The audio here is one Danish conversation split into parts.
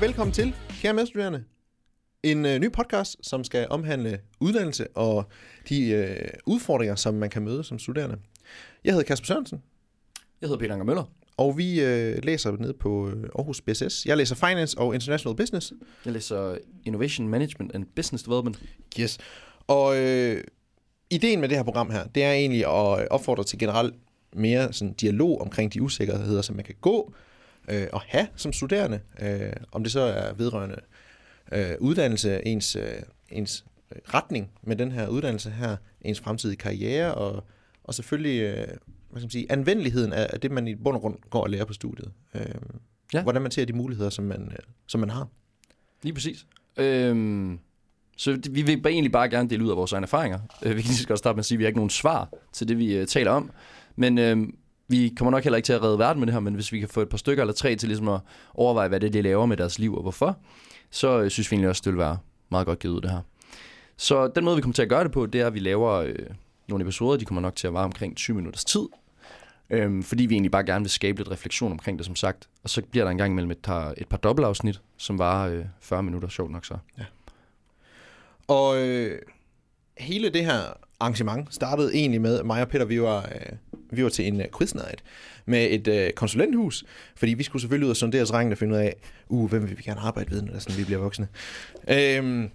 velkommen til, kære medstuderende. En øh, ny podcast, som skal omhandle uddannelse og de øh, udfordringer, som man kan møde som studerende. Jeg hedder Kasper Sørensen, Jeg hedder Peter Anker Møller. og vi øh, læser ned på øh, Aarhus BSS. Jeg læser Finance og International Business. Jeg læser Innovation Management and Business Development. Yes. Og øh, ideen med det her program her, det er egentlig at opfordre til generelt mere sådan dialog omkring de usikkerheder, som man kan gå øh, og have som studerende. Øh, om det så er vedrørende øh, uddannelse, ens, øh, ens øh, retning med den her uddannelse her, ens fremtidige karriere og, og selvfølgelig øh, hvad skal man sige, anvendeligheden af, det, man i bund og grund går og lærer på studiet. Øh, Ja. Hvordan man ser de muligheder, som man, øh, som man har. Lige præcis. Øhm, så det- vi vil egentlig bare gerne dele ud af vores egne erfaringer. Øh, vi kan lige så godt starte med at sige, at vi har ikke nogen svar til det, vi øh, taler om. Men øhm, vi kommer nok heller ikke til at redde verden med det her, men hvis vi kan få et par stykker eller tre til ligesom at overveje, hvad det er, de laver med deres liv og hvorfor, så øh, synes vi egentlig også, det vil være meget godt givet ud det her. Så den måde, vi kommer til at gøre det på, det er, at vi laver øh, nogle episoder, de kommer nok til at vare omkring 20 minutters tid. Øhm, fordi vi egentlig bare gerne vil skabe lidt refleksion omkring det, som sagt. Og så bliver der en gang imellem et par, et par dobbeltafsnit, som varer øh, 40 minutter, sjovt nok så. Ja. Og øh, hele det her arrangement startede egentlig med, mig og Peter, vi var, øh, vi var til en uh, quiz night med et øh, konsulenthus, fordi vi skulle selvfølgelig ud og sondere terrænet og finde ud af, uh, hvem vil vi gerne arbejde ved, når sådan, vi bliver voksne. Øhm,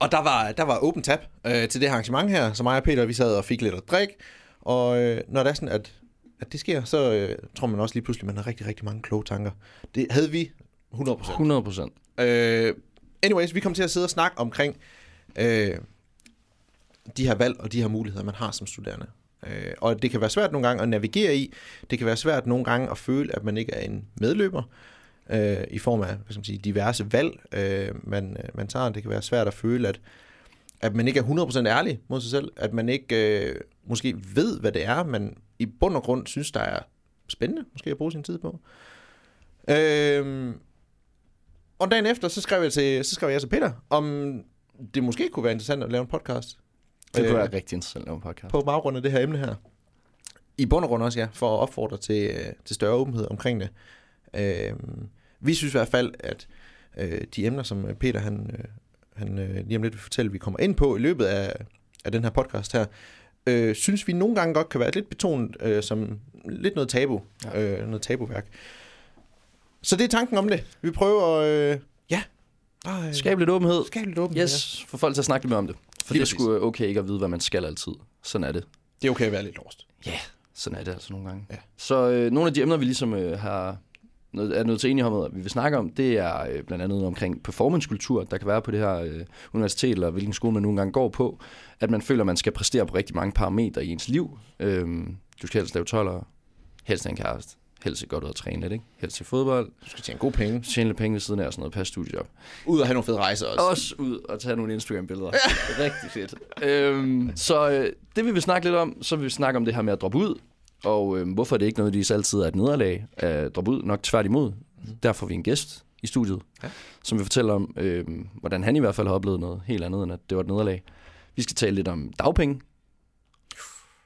og der var, der var open tab øh, til det her arrangement her, så mig og Peter, vi sad og fik lidt at drikke, og øh, når det er sådan, at, at det sker, så øh, tror man også lige pludselig, man har rigtig, rigtig mange kloge tanker. Det havde vi 100%. 100 procent. Øh, anyways, vi kommer til at sidde og snakke omkring øh, de her valg og de her muligheder, man har som studerende. Øh, og det kan være svært nogle gange at navigere i. Det kan være svært nogle gange at føle, at man ikke er en medløber øh, i form af hvad skal man sige, diverse valg, øh, man, øh, man tager. Det kan være svært at føle, at, at man ikke er 100% ærlig mod sig selv. At man ikke øh, måske ved, hvad det er, man i bund og grund synes, der er spændende måske at bruge sin tid på. Øh, og dagen efter, så skrev jeg, til, så skrev jeg til Peter, om det måske kunne være interessant at lave en podcast. Det kunne Øh, være rigtig interessant at lave en podcast. På baggrund af det her emne her. I bund og grund også, ja, for at opfordre til, øh, til større åbenhed omkring det. Øh, vi synes i hvert fald, at øh, de emner, som Peter han, øh, han øh, lige om lidt vil fortælle, vi kommer ind på i løbet af, af den her podcast her, øh, synes vi nogle gange godt kan være lidt betonet øh, som lidt noget tabu, Ja. ja. øh, noget tabuværk. Så det er tanken om det. Vi prøver, øh, ja, øh, Skab lidt åbenhed. skabe lidt åbenhed. Yes, få folk til at snakke lidt mere om det. For det er sgu okay ikke at vide, hvad man skal altid. Sådan er det. Det er okay at være lidt lost. Sådan er det altså nogle gange. Ja. Så øh, nogle af de emner, vi ligesom øh, har noget, er noget til enighed om, at vi vil snakke om, det er øh, blandt andet omkring performancekultur, der kan være på det her øh, universitet, eller hvilken skole man nogle gange går på, at man føler, at man skal præstere på rigtig mange parametre i ens liv. Øhm, du skal helst lave 12'ere, helst en kæreste, helst se godt ud at træne lidt, ikke? helst til fodbold, Du skal tjene gode penge. tjene lidt penge ved siden af og sådan noget, passe studiejob. Ud og have nogle fede rejser også. Også ud og tage nogle Instagram-billeder. Rigtig fedt. Øhm, så øh, det vil vi snakke lidt om. Så vil vi snakke om det her med at droppe ud. Og øh, hvorfor det ikke nødvendigvis altid er et nederlag at droppe ud. Nok tværtimod. Derfor får vi en gæst i studiet, Ja. som vil fortælle om, øh, hvordan han i hvert fald har oplevet noget helt andet, end at det var et nederlag. Vi skal tale lidt om dagpenge.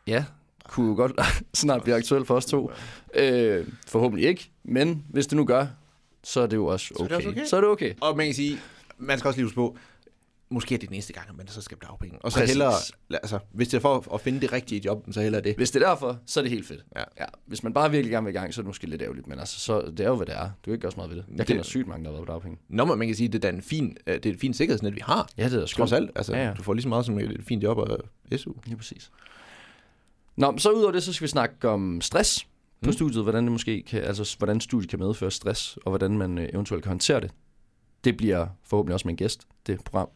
Ja, kunne godt snart blive aktuelt for os to. Øh, forhåbentlig ikke, men hvis det nu gør, så er det jo også er okay. det også okay. Så er det okay. Og man kan sige, man skal også lige huske på, måske er det næste gang, at man så skal dagpenge. Og så Præcis. hellere, altså, hvis det er for at finde det rigtige job, så hellere det. Hvis det er derfor, så er det helt fedt. Ja. ja. Hvis man bare virkelig gerne vil i gang, så er det måske lidt ærgerligt. Men altså, så, det er jo, hvad det er. Du kan ikke gøre så meget ved det. Jeg Det- kender sygt mange, der har været på dagpenge. Nå, men man kan sige, det er en fin, øh, det er et fint sikkerhedsnet, vi har. Ja, det er da Trods alt. Altså, Ja, ja, ja. ja. Du får lige så meget som et fint job og SU. Lige præcis. Nå, så udover det, så skal vi snakke om stress på Mm. studiet. Hvordan det måske kan, altså, hvordan studiet kan medføre stress, og hvordan man øh, eventuelt kan håndtere det. Det bliver forhåbentlig også med en gæst, det program.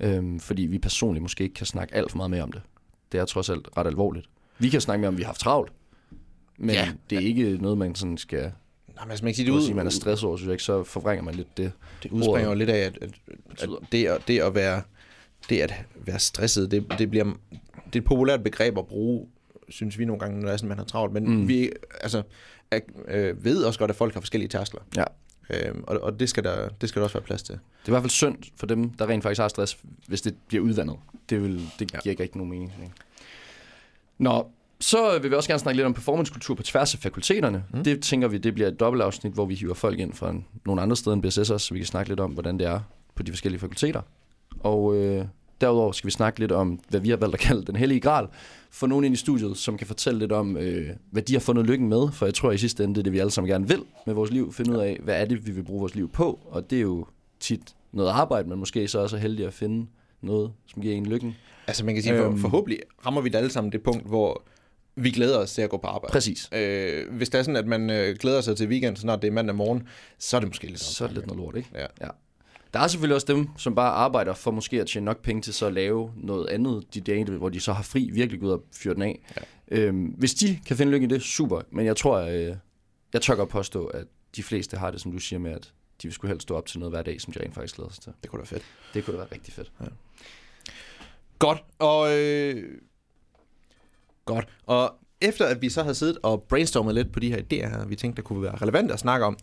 Øhm, fordi vi personligt måske ikke kan snakke alt for meget mere om det. Det er trods alt ret alvorligt. Vi kan snakke mere om, at vi har haft travlt. Men Ja. det er ikke noget, man sådan skal... Nej, men altså, man kan sige, Det ud, sige, man er stresset over, synes jeg ikke, så forvrænger man lidt det. det udspringer jo lidt af, at, at, at det, at, det at være det at være stresset, det, det bliver det er et populært begreb at bruge, synes vi nogle gange, når det er sådan, man har travlt. Men Mm. vi altså, er, øh, ved også godt, at folk har forskellige tærskler. Ja. Øhm, og og det, skal der, det skal der også være plads til. Det er i hvert fald synd for dem, der rent faktisk har stress, hvis det bliver udvandet. Det, vil, det Ja. giver ikke rigtig nogen mening. Nå, Så vil vi også gerne snakke lidt om performancekultur på tværs af fakulteterne. Mm. Det tænker vi, det bliver et dobbeltafsnit, hvor vi hiver folk ind fra nogle andre steder end BSS også, så vi kan snakke lidt om, hvordan det er på de forskellige fakulteter. Og øh, derudover skal vi snakke lidt om, hvad vi har valgt at kalde den hellige gral, for nogen ind i studiet, som kan fortælle lidt om, øh, hvad de har fundet lykken med, for jeg tror i sidste ende, det er det, vi alle sammen gerne vil med vores liv, finde ud af, hvad er det, vi vil bruge vores liv på, og det er jo tit noget arbejde, men måske så også heldig at finde noget, som giver en lykken. Altså man kan sige, for, Øhm. forhåbentlig rammer vi da alle sammen det punkt, hvor vi glæder os til at gå på arbejde. Præcis. Øh, hvis det er sådan, at man øh, glæder sig til weekend, så snart det er mandag morgen, så er det måske lidt Så er det lidt noget lort, ikke? Ja. ja. Der er selvfølgelig også dem, som bare arbejder for måske at tjene nok penge til så at lave noget andet de dage, hvor de så har fri, virkelig gå ud og fyre den af. Ja. Øhm, hvis de kan finde lykke i det, super. Men jeg tror, øh, jeg tør godt påstå, at de fleste har det, som du siger med, at de vil skulle helst stå op til noget hver dag, som de rent faktisk glæder sig til. Det kunne da være fedt. Det kunne da være rigtig fedt. Godt, og... Øh, godt, og efter at vi så havde siddet og brainstormet lidt på de her idéer her, vi tænkte, der kunne være relevante at snakke om,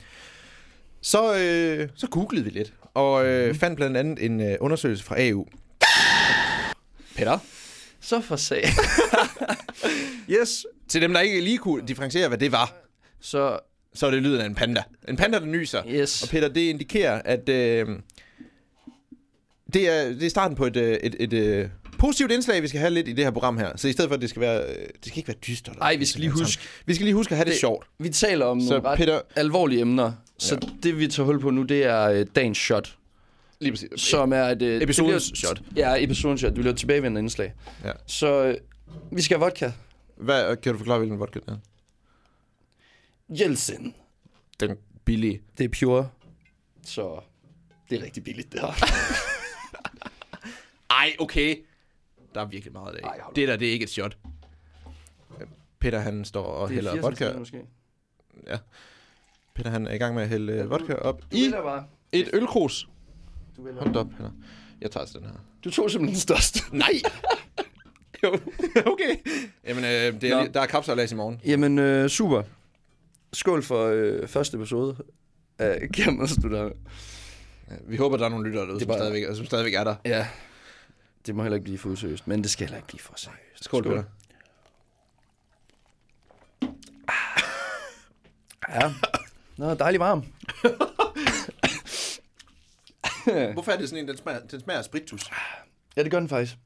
så, øh, så googlede vi lidt, og øh, fandt blandt andet en øh, undersøgelse fra AU. Peter? Så for sag. Yes. Til dem, der ikke lige kunne differentiere, hvad det var, så så er det lyden af en panda. En panda, der nyser. yes. Og Peter, det indikerer, at øh, det, er, det er starten på et, øh, et, et, et positivt indslag, vi skal have lidt i det her program her. Så i stedet for, at det skal være, øh, det skal ikke være dystert. Ej, vi skal lige huske, Vi skal lige huske at have det, det sjovt. vi taler om Så nogle ret Peter, alvorlige emner. Så ja. det vi tager hul på nu, det er øh, dagens shot. lige præcis. som er et... øh, Episodens det shot. Ja, episodens shot. Det bliver et tilbagevendende indslag. Ja. Så øh, vi skal have vodka. Hvad, kan du forklare, hvilken vodka det er? Jeltsin. Den billige. Det er pure. Så det er rigtig billigt, det her. Ej, okay. Der er virkelig meget af det. Det der, det er ikke et shot. Peter, han står og hælder vodka. Måske. Peter, han er i gang med at hælde øh, vodka op Du i bare. et ølkrus. Du. Hold op, Peter. Jeg tager altså den her. du tog simpelthen den største. Nej! jo. okay. Jamen, øh, det er, Nå. der er kapsejlads i morgen. Jamen, øh, super. Skål for øh, første episode af. Ja, Vi håber, der er nogle lyttere derude, er som, bare- stadigvæk, som stadigvæk er der. Ja. Det må heller ikke blive for useriøst, men det skal heller ikke blive for seriøst. Skål, Peter. Ja. Nå, dejlig varm. Hvorfor er det sådan en, den smager, den smager af spiritus? Ja, det gør den faktisk.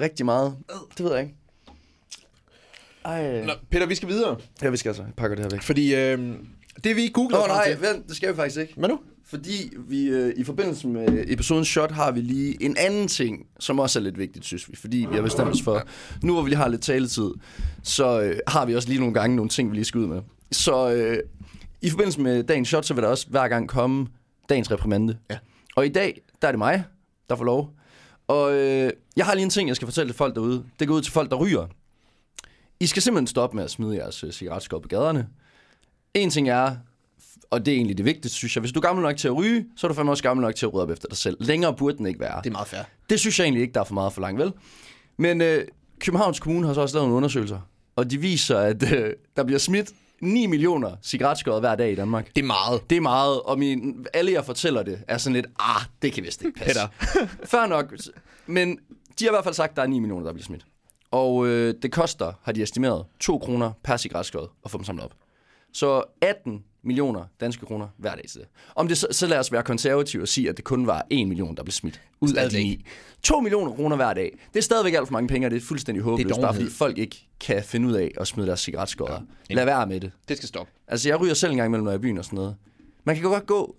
Rigtig meget. Det ved jeg ikke. Ej. Nå, Peter, vi skal videre. Ja, vi skal altså. Jeg pakker det her væk. Fordi øh, det vi googlede Nå, nej, vent, det skal vi faktisk ikke. Hvad nu? Fordi vi øh, i forbindelse med episodens shot har vi lige en anden ting, som også er lidt vigtigt, synes vi. Fordi vi har bestemt os for, nu hvor vi lige har lidt taletid, så øh, har vi også lige nogle gange nogle ting, vi lige skal ud med. Så øh, i forbindelse med dagens shot, så vil der også hver gang komme dagens reprimande. Ja. Og i dag, der er det mig, der får lov. Og øh, jeg har lige en ting, jeg skal fortælle til folk derude. Det går ud til folk, der ryger. I skal simpelthen stoppe med at smide jeres øh, cigaretskod på gaderne. En ting er, og det er egentlig det vigtigste, synes jeg. Hvis du er gammel nok til at ryge, så er du fandme også gammel nok til at rydde op efter dig selv. Længere burde den ikke være. Det er meget fair. Det synes jeg egentlig ikke, der er for meget for langt, vel? Men øh, Københavns Kommune har så også lavet nogle undersøgelser, og de viser, at øh, der bliver smidt 9 millioner cigaretskåret hver dag i Danmark. Det er meget. Det er meget, og min, alle jeg fortæller det, er sådan lidt, ah, det kan vist ikke passe. Fair nok, men de har i hvert fald sagt, at der er 9 millioner, der bliver smidt. Og øh, det koster, har de estimeret, 2 kroner per cigaretskåret at få dem samlet op. Så 18 millioner danske kroner hver dag til det. Om det så, så lad os være konservative og sige, at det kun var 1 million, der blev smidt ud af de Stadigvæk. 9. 2 millioner kroner hver dag. Det er stadigvæk alt for mange penge, og det er fuldstændig håbløst, bare fordi folk ikke kan finde ud af at smide deres cigaretskåret. Ja. Lad være med det. Det skal stoppe. Altså, jeg ryger selv en gang imellem, når jeg er i byen og sådan noget. Man kan godt gå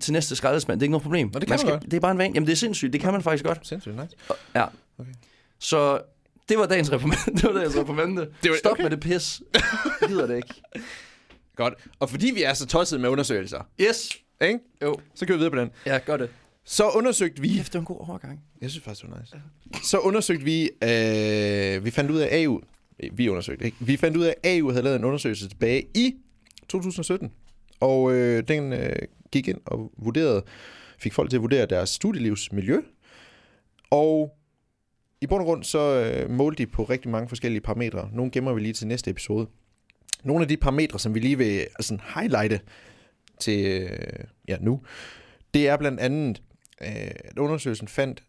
til næste skraldespand. Det er ikke noget problem. Nå, det kan man man godt. Det er bare en van. Jamen, det er sindssygt. Det kan man faktisk godt. Sindssygt nice. Ja. Okay. Så det var dagens reprimande. det var dagens reprimande. Stop okay. med det pis. Jeg gider det ikke. Godt. Og fordi vi er så tossede med undersøgelser, Yes. ikke? Jo. så kører vi videre på den. Ja, gør det. Så undersøgte vi... Kæft, det var en god overgang. Jeg synes faktisk, det var nice. Så undersøgte vi... Øh, vi fandt ud af, AU... Vi undersøgte, ikke? Vi fandt ud af, at AU havde lavet en undersøgelse tilbage i 2017. Og øh, den øh, gik ind og vurderede, fik folk til at vurdere deres studielivsmiljø. Og i bund og grund så øh, målte de på rigtig mange forskellige parametre. Nogle gemmer vi lige til næste episode. Nogle af de parametre, som vi lige vil altså, highlighte til øh, ja, nu, det er blandt andet, øh, at undersøgelsen fandt,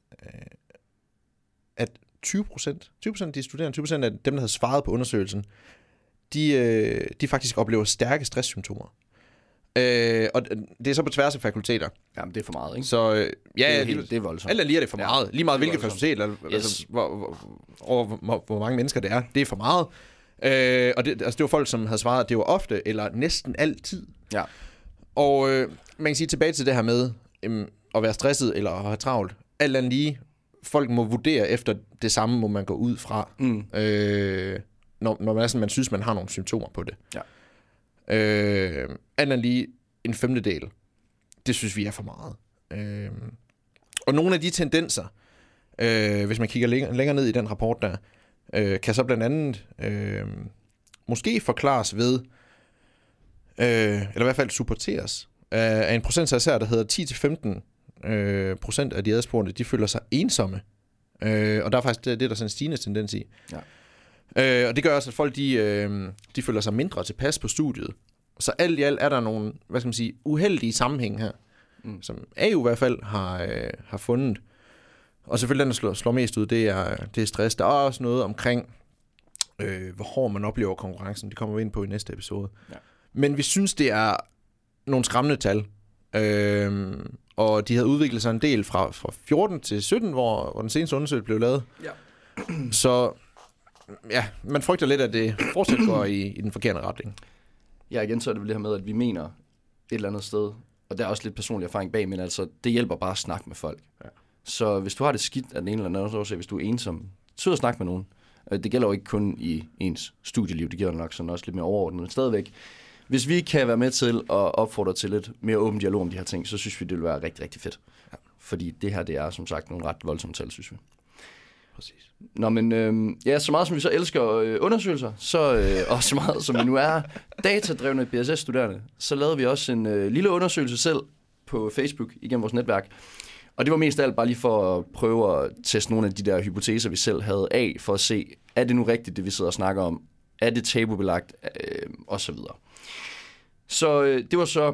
at 20 procent. 20 procent af de studerende, 20 procent af dem, der havde svaret på undersøgelsen, de, de faktisk oplever stærke stresssymptomer. Øh, og det er så på tværs af fakulteter. Jamen, det er for meget, ikke? Så øh, ja, det, er ja, helt, det er voldsomt. alt er lige er det for Ja, meget. Lige meget hvilket fakultet, eller, Yes. altså, hvor, hvor, hvor, hvor, hvor mange mennesker det er, det er for meget. Øh, og det, altså, det var folk, som havde svaret, at det var ofte, eller næsten altid. Ja. Og øh, man kan sige tilbage til det her med øhm, at være stresset eller at have travlt. Alt andet lige, folk må vurdere efter det samme, må man gå ud fra, Mm. øh, når, når man, er sådan, man synes, man har nogle symptomer på det. Ja. Øh, andet lige, en femtedel, det synes vi er for meget. Øh, og nogle af de tendenser, øh, hvis man kigger længere, længere ned i den rapport der, øh, kan så blandt andet øh, måske forklares ved, øh, eller i hvert fald supporteres, af af en procentsats her, der hedder 10-15 øh, procent af de adspurgte, de føler sig ensomme. Øh, og der er faktisk det, det er der sådan en stigende tendens i. Ja. Øh, og det gør også, at folk de, øh, de føler sig mindre tilpas på studiet. Så alt i alt er der nogle, hvad skal man sige, uheldige sammenhæng her, Mm. som AU i hvert fald har, øh, har fundet. Og selvfølgelig den, der slår, slår mest ud, det er, det er stress. Der er også noget omkring, øh, hvor hård man oplever konkurrencen. Det kommer vi ind på i næste episode. Ja. Men vi synes, det er nogle skræmmende tal. Øh, og de havde udviklet sig en del fra, fra 14 til 17, hvor, hvor den seneste undersøgelse blev lavet. Ja. Så ja, man frygter lidt, at det fortsat går i, i den forkerte retning. Ja, igen så er det vel det her med, at vi mener et eller andet sted, og der er også lidt personlig erfaring bag, men altså, det hjælper bare at snakke med folk. Ja. Så hvis du har det skidt af den ene eller anden årsag, hvis du er ensom, så ud og snak med nogen. Det gælder jo ikke kun i ens studieliv, det gælder nok sådan også lidt mere overordnet, men stadigvæk. Hvis vi kan være med til at opfordre til lidt mere åben dialog om de her ting, så synes vi, det vil være rigtig, rigtig fedt. Ja. Fordi det her, det er som sagt nogle ret voldsomme tal, synes vi. Præcis. Nå, men øh, ja, så meget som vi så elsker øh, undersøgelser, så, øh, og så meget som vi nu er datadrevne BSS-studerende, så lavede vi også en øh, lille undersøgelse selv på Facebook igennem vores netværk. Og det var mest af alt bare lige for at prøve at teste nogle af de der hypoteser, vi selv havde af, for at se, er det nu rigtigt, det vi sidder og snakker om? Er det tabubelagt? Øh, og så videre. Så øh, det var så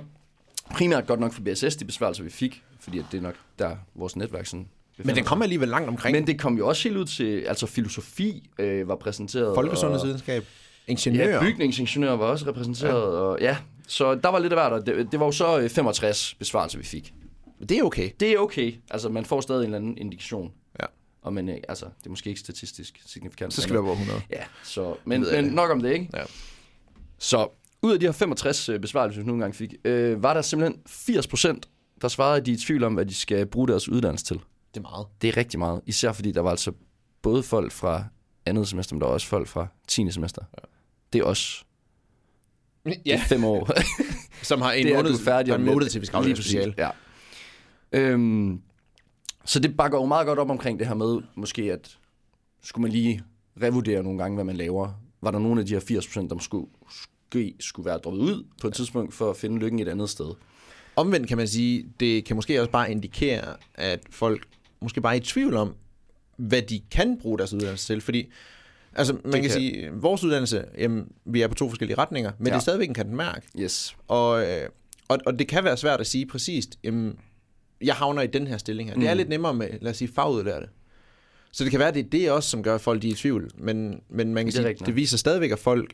primært godt nok for BSS, de besvarelser, vi fik, fordi at det er nok der, vores netværk sådan Men den kom alligevel langt omkring. men det kom jo også helt ud til, altså filosofi øh, var præsenteret. Folkesundhedsvidenskab, Og, ingeniør. ja, bygningsingeniører var også repræsenteret. Ja. Og, ja, så der var lidt af hvert, det, det var jo så øh, 65 besvarelser, vi fik. Det er okay. Det er okay. Altså, man får stadig en eller anden indikation. Ja. Og men, øh, altså, det er måske ikke statistisk signifikant. Så skal det være over 100. Ja, så, men, men nok om det, ikke? Ja. Så ud af de her 65 øh, besvarelser, vi nogle gange fik, øh, var der simpelthen 80 procent, der svarede, at de er i tvivl om, hvad de skal bruge deres uddannelse til. Det er meget. Det er rigtig meget. Især fordi der var altså både folk fra andet semester, men der var også folk fra 10. semester. Ja. Det er os. Det er fem år. Som har en måned, færdig er en måned til, vi skal Lige aflevere præcis, speciale. Ja. Øhm, så det bakker jo meget godt op omkring det her med, måske at skulle man lige revurdere nogle gange, hvad man laver. Var der nogle af de her 80%, der måske skulle, skulle være droppet ud på et tidspunkt for at finde lykken et andet sted? Omvendt kan man sige, det kan måske også bare indikere, at folk måske bare er i tvivl om, hvad de kan bruge deres uddannelse til. Fordi altså, man kan, kan- kan sige, vores uddannelse, jamen, vi er på to forskellige retninger, men Ja. det er stadigvæk en kan mærke. Yes. Og, øh, og, og det kan være svært at sige præcist, jamen, jeg havner i den her stilling her. Det er Mm. lidt nemmere med, lad os sige, fagudlærte. Så det kan være, at det er det også, som gør, at folk de er i tvivl. Men, men man kan Det sige, rigtigt det viser stadigvæk, at folk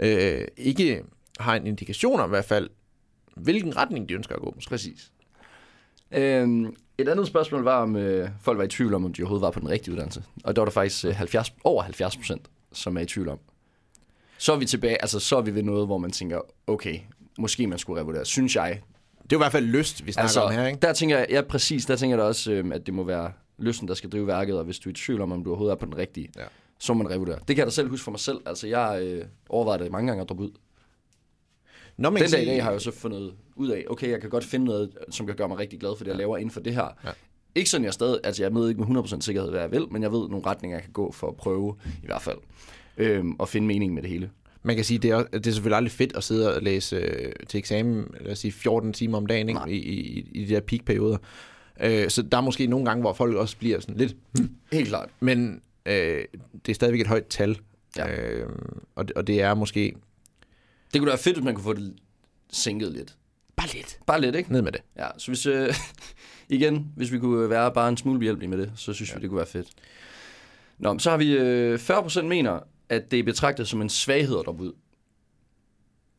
øh, ikke har en indikation om i hvert fald, hvilken retning de ønsker at gå. Måske. Præcis. Øhm, et andet spørgsmål var, om øh, folk var i tvivl om, om de overhovedet var på den rigtige uddannelse. Og der var der faktisk øh, 70, over 70 procent, som er i tvivl om. Så er vi tilbage, altså så er vi ved noget, hvor man tænker, okay, måske man skulle revurdere, synes jeg. Det er jo i hvert fald lyst, vi snakker altså, om her, ikke? der tænker jeg, ja præcis, der tænker jeg da også, øh, at det må være lysten, der skal drive værket, og hvis du er i tvivl om, om du overhovedet er på den rigtige, Ja. så må man revurdere. Det kan jeg da selv huske for mig selv. Altså jeg øh, overvejede det mange gange at droppe ud. Når man Den dag i dag har jeg jo så fundet ud af, okay, jeg kan godt finde noget, som kan gøre mig rigtig glad for det, jeg laver inden for det her. Ja. Ikke sådan, jeg stadig, altså jeg ved ikke med 100% sikkerhed, hvad jeg vil, men jeg ved nogle retninger, jeg kan gå for at prøve, i hvert fald, øhm, og finde mening med det hele. Man kan sige, det er, det er selvfølgelig aldrig fedt at sidde og læse øh, til eksamen, lad os sige 14 timer om dagen, ikke? I, i, i de der peakperioder. Øh, så der er måske nogle gange, hvor folk også bliver sådan lidt, Helt klart. men øh, det er stadigvæk et højt tal. Ja. Øh, og, det- og det er måske Det kunne da være fedt, hvis man kunne få det sænket lidt. bare lidt Bare lidt, ikke? ned med det. Ja, så hvis, øh, igen, hvis vi kunne være bare en smule behjælpelige med det, så synes ja. vi, det kunne være fedt. Nå, så har vi øh, 40% mener, at det er betragtet som en svaghed at droppe ud.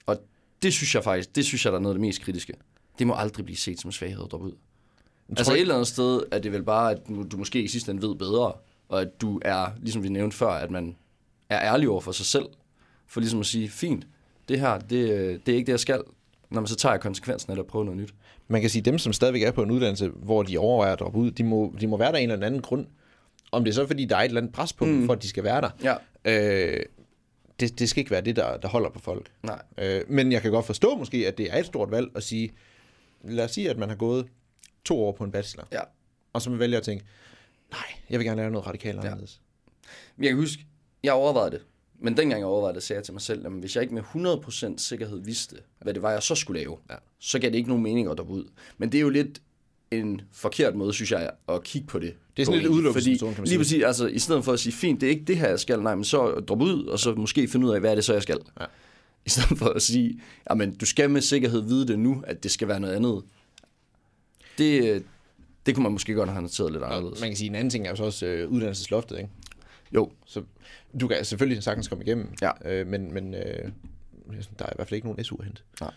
Og det synes jeg faktisk, det synes jeg, der er noget af det mest kritiske. Det må aldrig blive set som en svaghed at droppe ud. Altså et eller andet sted er det vel bare, at du, måske i sidste ende ved bedre, og at du er, ligesom vi nævnte før, at man er ærlig over for sig selv, for ligesom at sige, fint, det her, det, det er ikke det, jeg skal, når man så tager jeg konsekvensen eller prøver noget nyt. Man kan sige, at dem, som stadigvæk er på en uddannelse, hvor de overvejer at droppe ud, de må, de må være der af en eller anden grund. Om det er så, fordi der er et eller andet pres på dem, for at de skal være der. Ja. Øh, det, det skal ikke være det, der, der holder på folk. Nej. Øh, men jeg kan godt forstå måske, at det er et stort valg at sige, lad os sige, at man har gået to år på en bachelor, Ja. og så man vælger at tænke, nej, jeg vil gerne lave noget radikalt anderledes. Jeg kan huske, jeg overvejede det. Men dengang jeg overvejede det, sagde jeg til mig selv, at hvis jeg ikke med 100% sikkerhed vidste, hvad det var, jeg så skulle lave, Ja. så gav det ikke nogen mening at droppe ud. Men det er jo lidt en forkert måde, synes jeg, at kigge på det. Det er sådan lidt Fordi kan man lige sige. præcis, altså i stedet for at sige, fint, det er ikke det her, jeg skal, nej, men så droppe ud, og så måske finde ud af, hvad er det så, jeg skal. Ja. I stedet for at sige, jamen du skal med sikkerhed vide det nu, at det skal være noget andet. Det, det kunne man måske godt have håndteret lidt anderledes. Man kan sige, en anden ting er jo så også øh, uddannelsesloftet, ikke? Jo, Så du kan selvfølgelig sagtens komme igennem, Ja. øh, men, men øh, der er i hvert fald ikke nogen SU at hente. Nej.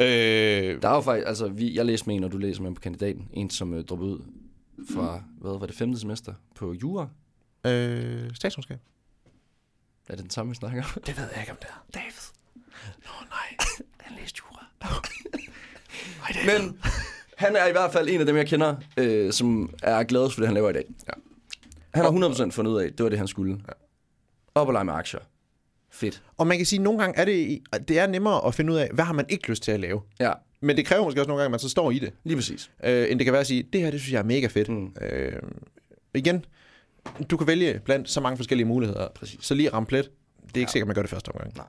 Øh, Der er jo faktisk, altså vi, jeg læste med en, og du læser med på kandidaten, en som øh, droppede ud fra, hvad var det, femte semester på jura. øh, statskundskab. Er det den samme, vi snakker om? Det ved jeg ikke, om det er. David. Nå, nej. Han læste jura. Det er Men han er i hvert fald en af dem, jeg kender, øh, som er gladest for det, han laver i dag. Ja. Han har 100% fundet ud af, det var det, han skulle. Ja. Op og lege med aktier. Fedt. Og man kan sige, at nogle gange er det, det er nemmere at finde ud af, hvad har man ikke lyst til at lave. Ja, Men det kræver måske også nogle gange, at man så står i det. lige præcis. Øh, end det kan være at sige, det her, det synes jeg er mega fedt. Mm. Øh, igen, du kan vælge blandt så mange forskellige muligheder. Præcis. Så lige ramme plet. Det er ikke Ja. ja. sikkert, man gør det første omgang. Nej.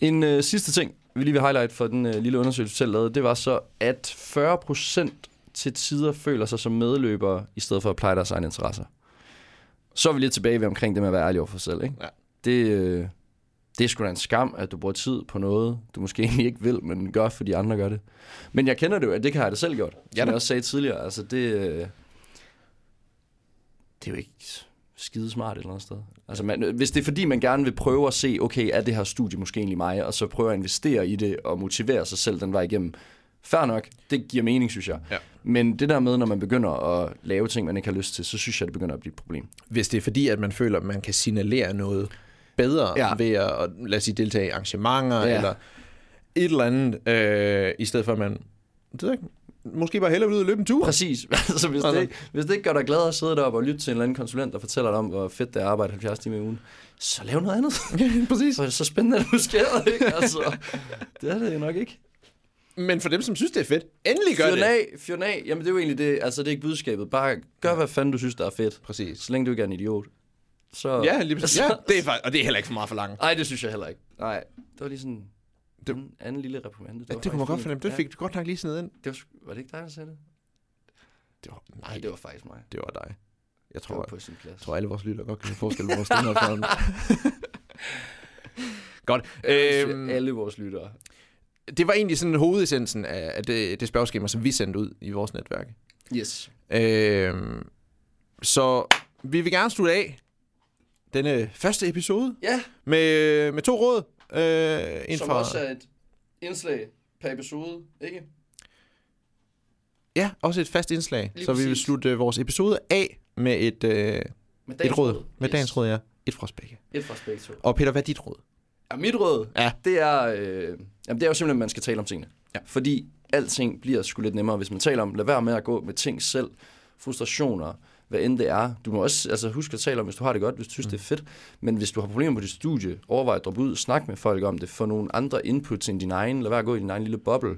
En øh, sidste ting, vi lige vil highlight for den øh, lille undersøgelse, selv lavede, det var så, at 40% til tider føler sig som medløbere, i stedet for at pleje deres egne interesser. Så er vi lidt tilbage ved omkring det med at være ærlig over for sig selv. Ikke? Ja. Det, øh, det er sgu da en skam, at du bruger tid på noget, du måske egentlig ikke vil, men gør, fordi andre gør det. Men jeg kender det jo, at det kan jeg da selv gjort. Som Ja da. jeg også sagde tidligere. Altså det, øh, det er jo ikke skide smart et eller andet sted. Altså man, hvis det er fordi, man gerne vil prøve at se, okay, er det her studie måske egentlig mig, og så prøve at investere i det og motivere sig selv den vej igennem. Fair nok, det giver mening, synes jeg. Ja. Men det der med, når man begynder at lave ting, man ikke har lyst til, så synes jeg, det begynder at blive et problem. Hvis det er fordi, at man føler, at man kan signalere noget bedre Ja. ved at, at, lad os sige, deltage i arrangementer, Ja. eller et eller andet, øh, i stedet for at man, det ved jeg ikke, måske bare hellere ud og løbe en tur. Præcis. altså, hvis, Altså. det, hvis det ikke gør dig glad at sidde deroppe og lytte til en eller anden konsulent, der fortæller dig om, hvor fedt det er at arbejde 70 timer i ugen, så lav noget andet. Præcis. Så, så spændende er det måske heller ikke. Altså, det er det nok ikke. Men for dem, som synes, det er fedt, endelig gør det. af, fyr den af. Jamen, det er jo egentlig det, altså det er ikke budskabet. Bare gør, hvad fanden du synes, der er fedt. Præcis. Så længe du ikke er en idiot. Så... Ja, lige præcis. Så- Ja, det er faktisk, og det er heller ikke for meget for langt. Nej, det synes jeg heller ikke. Nej, det var lige sådan Det- en anden lille reprimande. Ja, var det kunne man godt fornemme. Det Ja, fik du godt nok lige sådan ind. det var, var det ikke dig, der sagde det? Det var, Nej, nej, det var faktisk mig. det var dig. Jeg Det tror, jeg på sin plads. tror alle vores lytter godt kan forskel på vores stemmer efterhånden. Godt. Øhm, alle vores lyttere. det var egentlig sådan hovedessensen af det, det spørgeskema, som vi sendte ud i vores netværk. Yes. Øhm, så vi vil gerne slutte af denne første episode Ja, med, med to råd. Øh, en som fra, også er et indslag per episode, ikke? Ja, også et fast indslag. Lige så vi vil præcis. slutte øh, vores episode af med et, øh, Med et råd. Med dagens råd, ja. Et fra os begge. Et fra begge to. Og Peter, hvad er dit råd? Ja, mit råd, Ja. det er, øh, jamen, det er jo simpelthen, at man skal tale om tingene. Ja. Fordi alting bliver sgu lidt nemmere, hvis man taler om, lad være med at gå med ting selv, frustrationer, hvad end det er. Du må også altså, huske at tale om, hvis du har det godt, hvis du synes, mm. det er fedt. Men hvis du har problemer på dit studie, overvej at droppe ud, snak med folk om det, få nogle andre inputs end din egen, lad være at gå i din egen lille boble.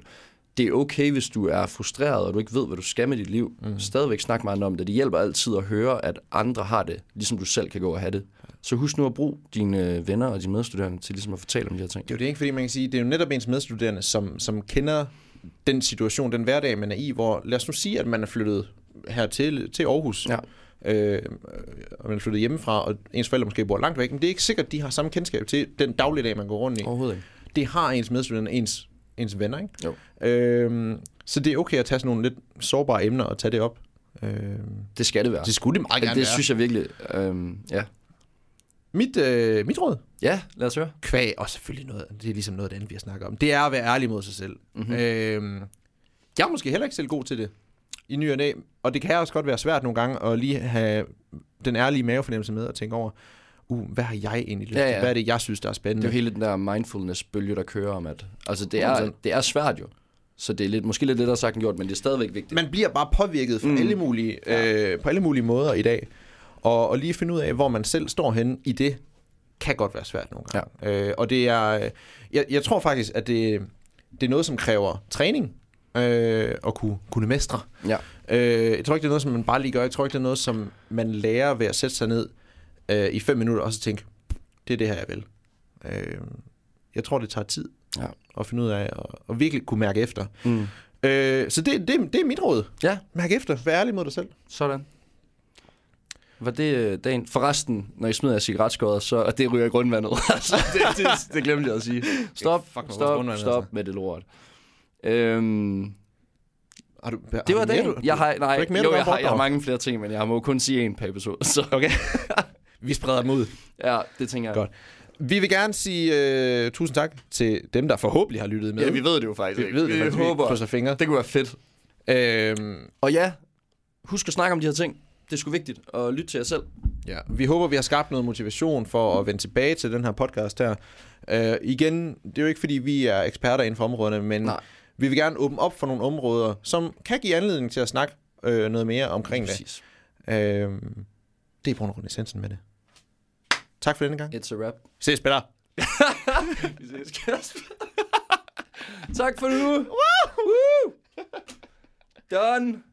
Det er okay, hvis du er frustreret, og du ikke ved, hvad du skal med dit liv. Mm. Stadigvæk snak med andre om det. Det hjælper altid at høre, at andre har det, ligesom du selv kan gå og have det. Så husk nu at bruge dine øh, venner og dine medstuderende til ligesom at fortælle om de her ting. Det er jo det ikke, fordi man kan sige, det er jo netop ens medstuderende, som, som kender den situation, den hverdag, man er i, hvor lad os nu sige, at man er flyttet her til, til Aarhus, Ja. øh, og man er flyttet hjemmefra, og ens forældre måske bor langt væk, men det er ikke sikkert, at de har samme kendskab til den dagligdag, man går rundt i. Overhovedet ikke. Det har ens medstuderende, ens, ens venner, ikke? Jo. Øhm, så det er okay at tage sådan nogle lidt sårbare emner og tage det op Øh, Det skal det være. det skulle det meget gerne det være. synes jeg virkelig... Øhm, ja. Mit, øh, mit råd, ja, lad os høre. kvæg, og selvfølgelig noget, det er ligesom noget af det andet, vi har snakket om, det er at være ærlig mod sig selv. Mhm. Øh, jeg er måske heller ikke selv god til det i ny og næ, og det kan også godt være svært nogle gange at lige have den ærlige mavefornemmelse med og tænke over, uh, hvad har jeg egentlig lyst Ja, til? ja. Hvad er det, jeg synes, der er Det spændende? er jo hele den der mindfulness-bølge, der kører om, at... Altså, det er, 100%. det er svært jo. Så det er lidt, måske lidt det, der er sagt end gjort, men det er stadigvæk vigtigt. man bliver bare påvirket fra Mm. alle mulige, øh, på alle mulige måder i dag. Og, og lige finde ud af, hvor man selv står henne i det, kan godt være svært nogle gange. Ja. Øh, og det er, jeg, jeg tror faktisk, at det, det er noget, som kræver træning øh, at kunne, kunne mestre. Ja. Øh, jeg tror ikke, det er noget, som man bare lige gør. Jeg tror ikke, det er noget, som man lærer ved at sætte sig ned øh, i fem minutter og så tænke, det er det her, jeg vil. Øh, jeg tror, det tager tid Ja. at finde ud af og, og virkelig kunne mærke efter. Mm. Øh, så det, det, det er mit råd. Ja, Mærk efter. Vær ærlig mod dig selv. sådan. Var det øh, dagen? Forresten, når I smider af cigaretskåret, så og det ryger i grundvandet. altså, det, det, det, glemte jeg at sige. Stop, Fuck stop, grundvand, stop altså. med det lort. Øhm, Har du, har det var du du- Jeg har, nej, ikke mere, jo, du jeg har jeg har mange flere ting, men jeg må kun sige en per episode. Så Okay. Vi spreder dem ud. ja, det tænker jeg. Godt. Vi vil gerne sige uh, tusind tak til dem, der forhåbentlig har lyttet med. Ja, vi ved det jo faktisk vi ikke. ved det faktisk. vi Vi håber. krydser fingre. Det kunne være fedt. Øhm, Og ja, husk at snakke om de her ting. Det er sgu vigtigt at lytte til jer selv. ja. Vi håber, vi har skabt noget motivation for at vende tilbage til den her podcast her. Uh, igen, det er jo ikke, fordi vi er eksperter inden for områderne, men Nej. Vi vil gerne åbne op for nogle områder, som kan give anledning til at snakke øh, noget mere omkring det. Præcis. Øh, det er på grund essensen med det. Tak for denne gang. It's a wrap. Ses, spiller. Vi ses, Kasper. tak for nu. Woo! Done.